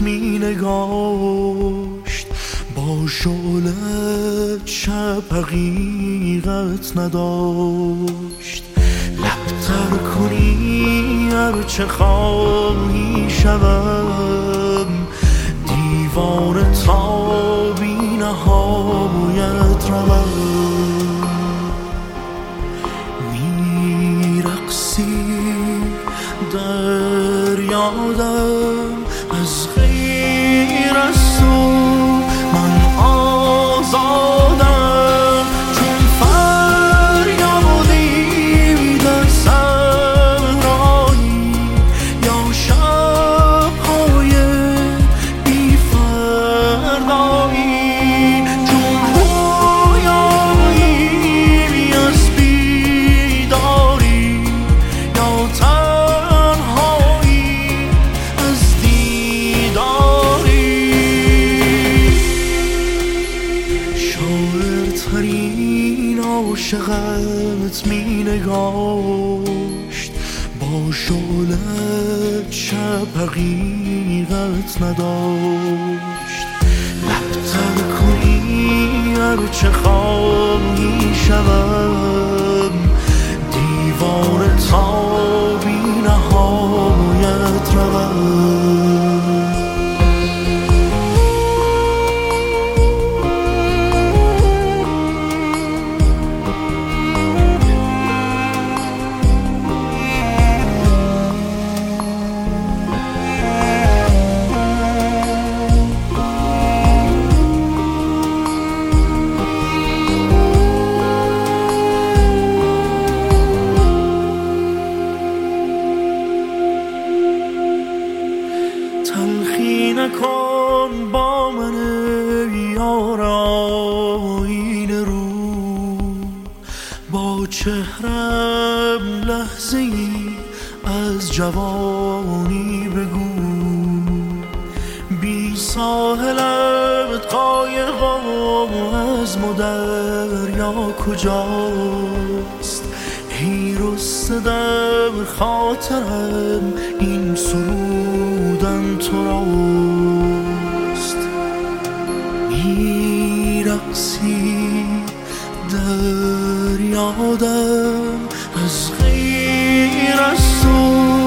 می نگاشت. با شعله شب حقیقت نداشت. لبتر کنی هرچه خواهی شوم. دیوان تا بی نهایت روم. میرقصی در یادم شاعرترین عاشقت می نگاشت با شعله شب حقیقت نداشت. لبتر کنی هرچه خواهی شوم. دیوان تا بی نهایت روم یار آینه رو با چهرم لحظه ای از جوانی بگو. بی ساحلت قایقم از مدریا کجاست؟ ای رسته در خاطرم این سرودن تو راست سی در یادم از غیر از تو.